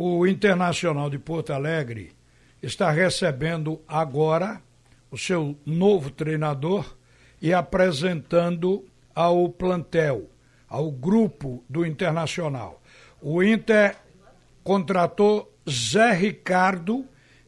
o Internacional de Porto Alegre está recebendo agora o seu novo treinador e apresentando ao plantel, ao grupo do Internacional. O Inter contratou Zé Ricardo,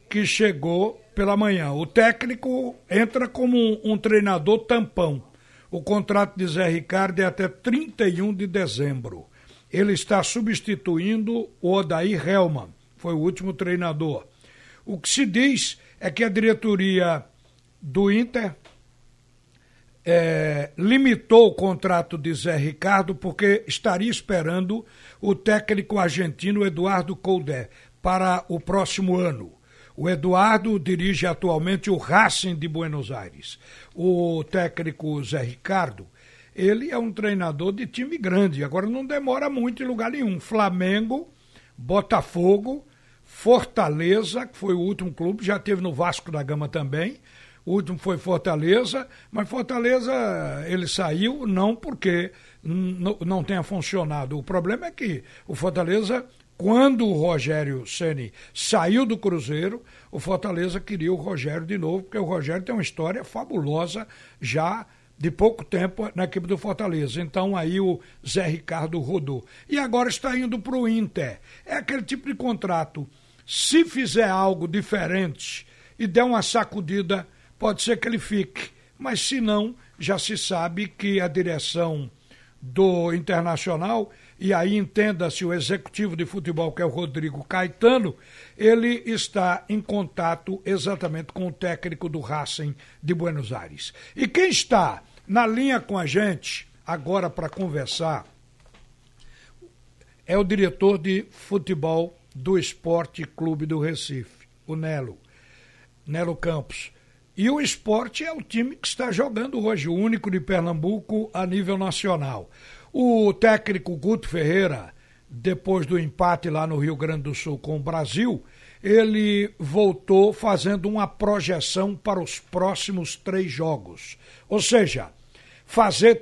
que chegou pela manhã. O técnico entra como um, um treinador tampão. O contrato de Zé Ricardo é até 31 de dezembro. Ele está substituindo o Odair Helman, foi o último treinador. O que se diz é que a diretoria do Inter é, limitou o contrato de Zé Ricardo porque estaria esperando o técnico argentino Eduardo Coldé para o próximo ano. O Eduardo dirige atualmente o Racing de Buenos Aires. O técnico Zé Ricardo, ele é um treinador de time grande, agora não demora muito em lugar nenhum. Flamengo, Botafogo, Fortaleza, que foi o último clube, já teve no Vasco da Gama também, o último foi Fortaleza, mas Fortaleza ele saiu não porque não tenha funcionado. O problema é que o Fortaleza, quando o Rogério Ceni saiu do Cruzeiro, o Fortaleza queria o Rogério de novo, porque o Rogério tem uma história fabulosa já de pouco tempo na equipe do Fortaleza. Então aí o Zé Ricardo rodou. E agora está indo para o Inter. É aquele tipo de contrato. Se fizer algo diferente e der uma sacudida pode ser que ele fique. Mas se não, já se sabe que a direção do Internacional, e aí entenda-se o executivo de futebol, que é o Rodrigo Caetano, ele está em contato exatamente com o técnico do Racing de Buenos Aires. E quem está na linha com a gente agora para conversar é o diretor de futebol do Esporte Clube do Recife, o Nelo, Nelo Campos. E o esporte é o time que está jogando hoje, o único de Pernambuco a nível nacional. O técnico Guto Ferreira, depois do empate lá no Rio Grande do Sul com o Brasil, ele voltou fazendo uma projeção para os próximos três jogos. Ou seja, fazer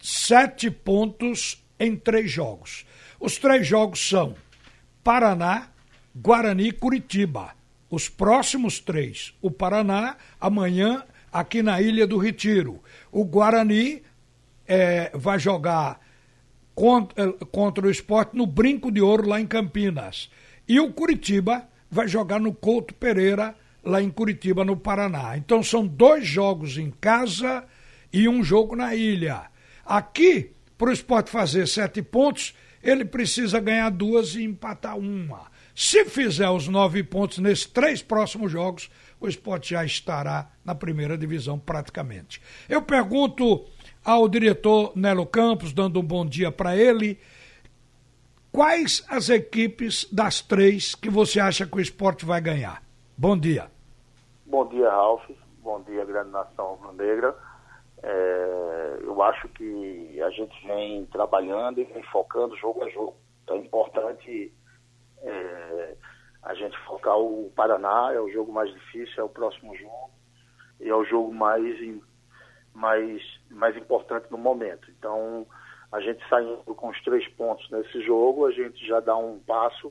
sete pontos em três jogos. Os três jogos são Paraná, Guarani e Curitiba. Os próximos três, o Paraná, amanhã aqui na Ilha do Retiro. O Guarani é, vai jogar contra, contra o esporte no Brinco de Ouro, lá em Campinas. E o Curitiba vai jogar no Couto Pereira, lá em Curitiba, no Paraná. Então são dois jogos em casa e um jogo na ilha. Aqui, para o esporte fazer sete pontos, ele precisa ganhar duas e empatar uma. Se fizer os nove pontos nesses três próximos jogos, o esporte já estará na primeira divisão praticamente. Eu pergunto ao diretor Nelo Campos, dando um bom dia para ele, quais as equipes das três que você acha que o esporte vai ganhar? Bom dia. Bom dia, Ralf. Bom dia, grande nação rubro-negra. É, eu acho que a gente vem trabalhando e vem focando jogo a jogo. Então é importante é, a gente focar o Paraná, é o jogo mais difícil, é o próximo jogo, e é o jogo mais, mais, mais importante no momento. Então, a gente saindo com os três pontos nesse jogo, a gente já dá um passo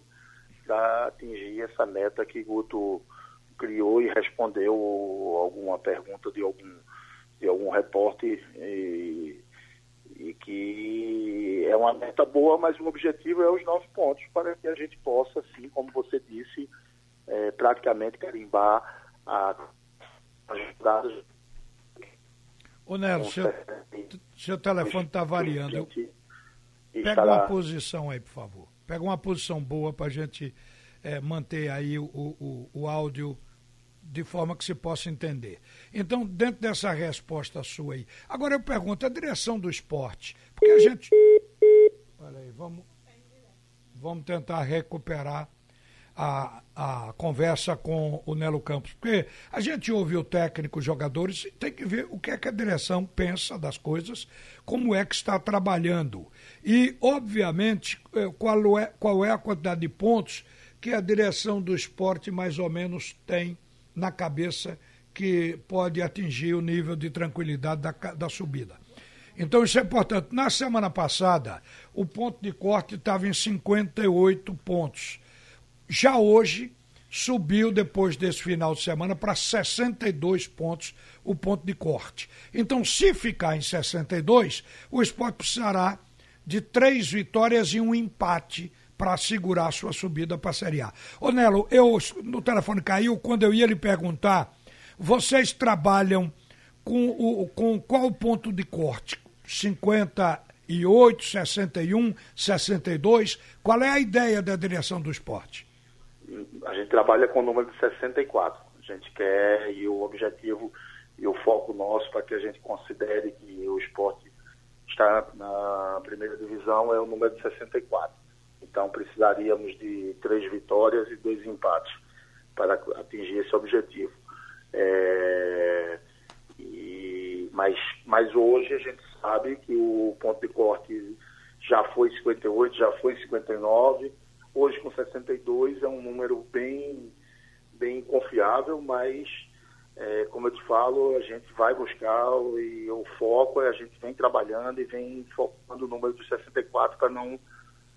para atingir essa meta que Guto criou e respondeu alguma pergunta de algum, de algum repórter e, e que é uma meta boa, mas o objetivo é os nove pontos para que a gente possa, assim, como você disse, é, praticamente carimbar a, as jogadas. Ô Nelo, seu, seu telefone está variando. Pega uma posição aí, por favor. Pega uma posição boa para a gente é, manter aí o, o, o áudio de forma que se possa entender. Então, dentro dessa resposta sua aí. Agora eu pergunto, a direção do esporte, porque a gente. Peraí, vamos, vamos tentar recuperar a, a conversa com o Nelo Campos. Porque a gente ouve o técnico, os jogadores, tem que ver o que é que a direção pensa das coisas, como é que está trabalhando. E, obviamente, eh, qual é, qual é a quantidade de pontos que a direção do esporte mais ou menos tem na cabeça que pode atingir o nível de tranquilidade da, da subida. Então isso é importante. Na semana passada, o ponto de corte estava em 58 pontos. já hoje subiu depois desse final de semana para 62 pontos o ponto de corte. Então, se ficar em 62, o esporte precisará de três vitórias e um empate para segurar sua subida para a Série A. Ô Nelo, eu, no telefone caiu, quando eu ia lhe perguntar, vocês trabalham com, o, com qual ponto de corte? 58, 61, 62? Qual é a ideia da direção do esporte? a gente trabalha com o número de 64. A gente quer e o objetivo e o foco nosso para que a gente considere que o esporte está na primeira divisão é o número de 64. Então precisaríamos de três vitórias e dois empates para atingir esse objetivo. É, e, mas, mas hoje a gente sabe que o ponto de corte já foi 58, já foi 59 Hoje, com 62, é um número bem, bem confiável, mas, é, como eu te falo, a gente vai buscar e o foco é a gente vem trabalhando e vem focando o número de 64 para não,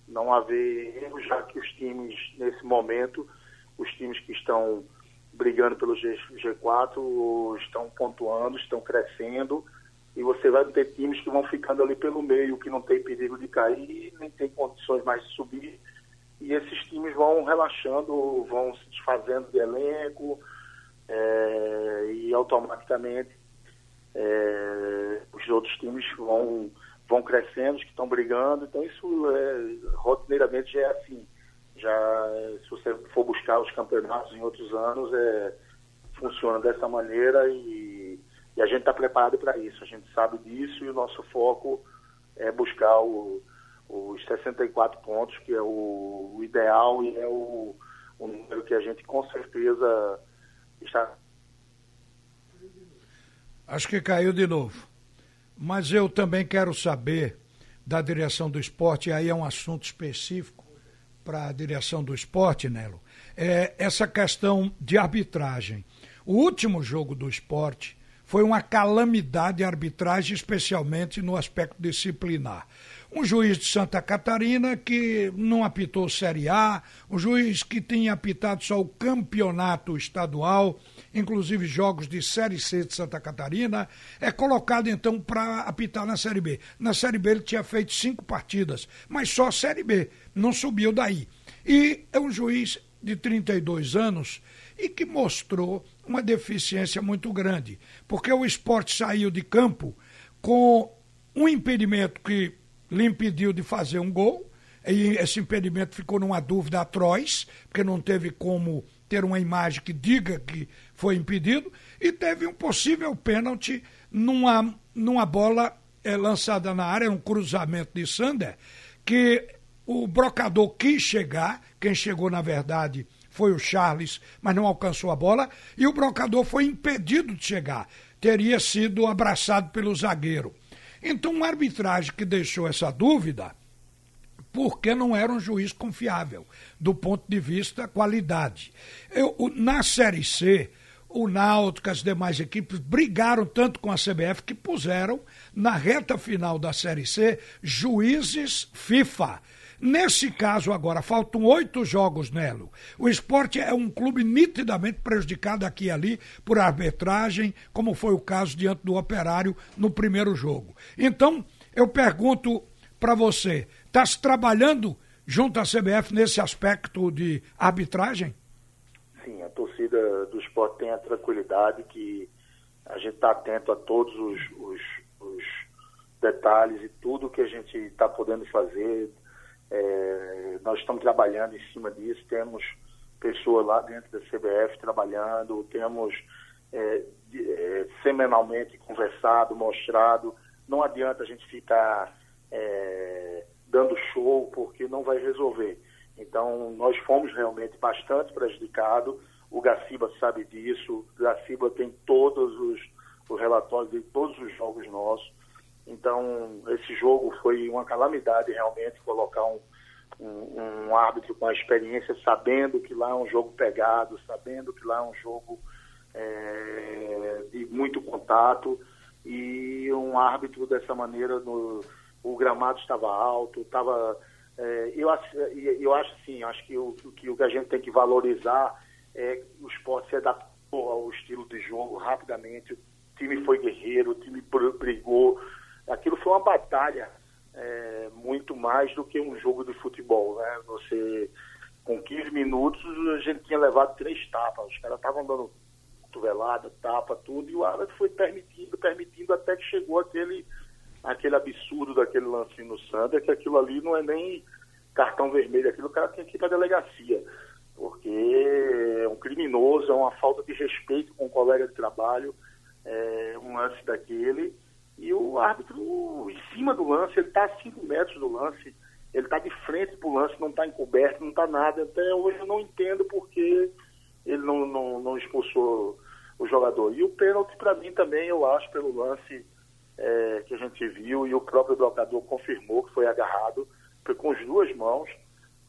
não haver erro, já que os times, nesse momento, os times que estão brigando pelo G, G4 estão pontuando, estão crescendo e você vai ter times que vão ficando ali pelo meio, que não tem perigo de cair, nem tem condições mais de subir e esses times vão relaxando, vão se desfazendo de elenco é, e automaticamente é, os outros times vão, vão crescendo, os que estão brigando. Então isso é, rotineiramente já é assim. Já se você for buscar os campeonatos em outros anos, é, funciona dessa maneira e, e a gente está preparado para isso. A gente sabe disso e o nosso foco é buscar o os 64 pontos, que é o, o ideal e é o, o, número que a gente com certeza está. Acho que caiu de novo. Mas eu também quero saber da direção do esporte, e aí é um assunto específico para a direção do esporte, Nelo, é essa questão de arbitragem. O último jogo do esporte foi uma calamidade de arbitragem, especialmente no aspecto disciplinar um juiz de Santa Catarina que não apitou Série A, um juiz que tinha apitado só o campeonato estadual, inclusive jogos de Série C de Santa Catarina, é colocado então para apitar na Série B. Na Série B ele tinha feito cinco partidas, mas só Série B, não subiu daí. E é um juiz de 32 anos e que mostrou uma deficiência muito grande, porque o esporte saiu de campo com um impedimento que lhe impediu de fazer um gol. E esse impedimento ficou numa dúvida atroz, porque não teve como ter uma imagem que diga que foi impedido, e teve um possível pênalti numa, numa bola é, lançada na área, um cruzamento de Sander, que o brocador quis chegar, quem chegou na verdade foi o Charles, mas não alcançou a bola, e o brocador foi impedido de chegar, teria sido abraçado pelo zagueiro. Então, uma arbitragem que deixou essa dúvida, porque não era um juiz confiável, do ponto de vista qualidade. Eu, na Série C, o Náutico, as demais equipes brigaram tanto com a CBF que puseram na reta final da Série C juízes FIFA Nesse caso agora, faltam oito jogos, Nelo. O esporte é um clube nitidamente prejudicado aqui e ali por arbitragem, como foi o caso diante do operário no primeiro jogo. Então, eu pergunto para você, está se trabalhando junto à CBF nesse aspecto de arbitragem? Sim, a torcida do esporte tem a tranquilidade que a gente está atento a todos os, os, os detalhes e tudo que a gente está podendo fazer é, nós estamos trabalhando em cima disso, temos pessoas lá dentro da CBF trabalhando, temos é, é, semanalmente conversado, mostrado. Não adianta a gente ficar é, dando show, porque não vai resolver. Então, nós fomos realmente bastante prejudicados. O Gaciba sabe disso. O Gaciba tem todos os, os relatórios de todos os jogos nossos. Então, esse jogo foi uma calamidade realmente colocar um, um, um, árbitro com a experiência, sabendo que lá é um jogo pegado, sabendo que lá é um jogo é, de muito contato e um árbitro dessa maneira, no, o gramado estava alto, estava É, eu, eu acho sim, acho que o, que o que a gente tem que valorizar é o esporte se adaptou ao estilo de jogo rapidamente. O time foi guerreiro, o time brigou. Aquilo foi uma batalha é, muito mais do que um jogo de futebol. Né? Você, com 15 minutos, a gente tinha levado três tapas. Os caras estavam dando cotovelada, tapa, tudo, e o árbitro foi permitindo, permitindo, até que chegou aquele aquele absurdo daquele lance no Sander, que aquilo ali não é nem cartão vermelho, aquilo o cara tem que ir para delegacia, porque é um criminoso, é uma falta de respeito com o colega de trabalho, é um lance daquele, e o árbitro em cima do lance, ele está a 5 metros do lance, ele está de frente para o lance, não está encoberto, não está nada. Até hoje eu não entendo porque ele não, não, não expulsou o jogador. E o pênalti, para mim, também, eu acho, pelo lance é, que a gente viu e o próprio jogador confirmou que foi agarrado, foi com as duas mãos,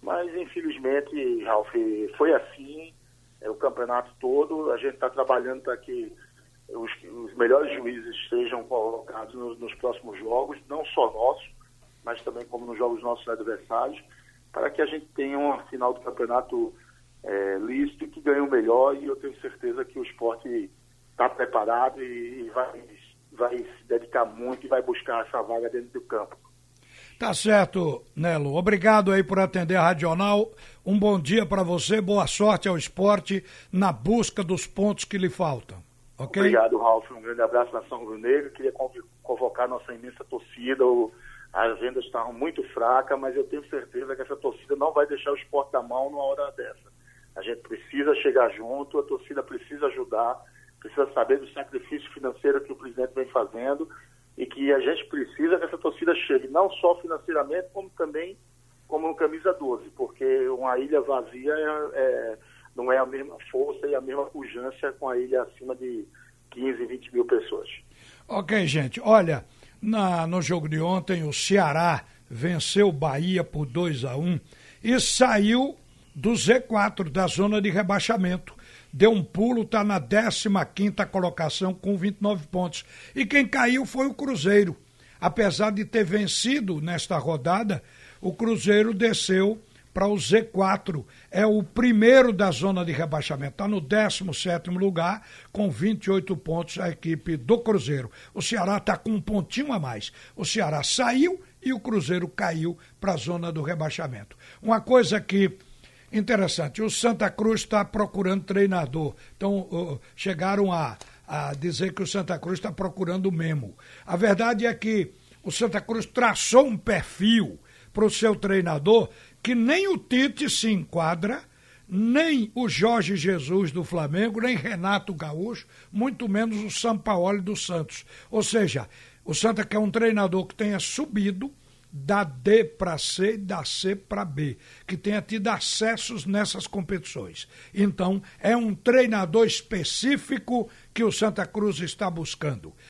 mas infelizmente, Ralf, foi assim, é, o campeonato todo, a gente está trabalhando para que os, os, melhores juízes sejam colocados nos, nos, próximos jogos, não só nossos, mas também como nos jogos nossos adversários, para que a gente tenha uma final do campeonato é, lícito que ganhe o melhor e eu tenho certeza que o esporte está preparado e, e vai vai se dedicar muito e vai buscar essa vaga dentro do campo. Tá certo, Nelo. Obrigado aí por atender a Radional. Um bom dia para você, boa sorte ao esporte na busca dos pontos que lhe faltam. Ok? Obrigado, Ralf. Um grande abraço na São Rubro Negro. Queria convocar nossa imensa torcida. As vendas estavam muito fracas, mas eu tenho certeza que essa torcida não vai deixar o esporte da mão numa hora dessa. A gente precisa chegar junto, a torcida precisa ajudar precisa saber do sacrifício financeiro que o presidente vem fazendo e que a gente precisa que essa torcida chegue, não só financeiramente, como também como camisa 12, porque uma ilha vazia é, é, não é a mesma força e a mesma pujança com a ilha acima de 15, 20 mil pessoas. Ok, gente. Olha, na, no jogo de ontem, o Ceará venceu o Bahia por 2 a 1 e saiu do Z4, da zona de rebaixamento deu um pulo, está na 15 colocação com 29 pontos. E quem caiu foi o Cruzeiro. Apesar de ter vencido nesta rodada, o Cruzeiro desceu para o Z4. É o primeiro da zona de rebaixamento. Está no 17 lugar, com 28 pontos a equipe do Cruzeiro. O Ceará está com um pontinho a mais. O Ceará saiu e o Cruzeiro caiu para a zona do rebaixamento. Uma coisa que Interessante. O Santa Cruz está procurando treinador. Então, uh, chegaram a, a dizer que o Santa Cruz está procurando o Memo. A verdade é que o Santa Cruz traçou um perfil para o seu treinador que nem o Tite se enquadra, nem o Jorge Jesus do Flamengo, nem Renato Gaúcho, muito menos o Sampaoli do Santos. Ou seja, o Santa quer um treinador que tenha subido da D para C e da C para B, que tenha tido acessos nessas competições. Então, é um treinador específico que o Santa Cruz está buscando.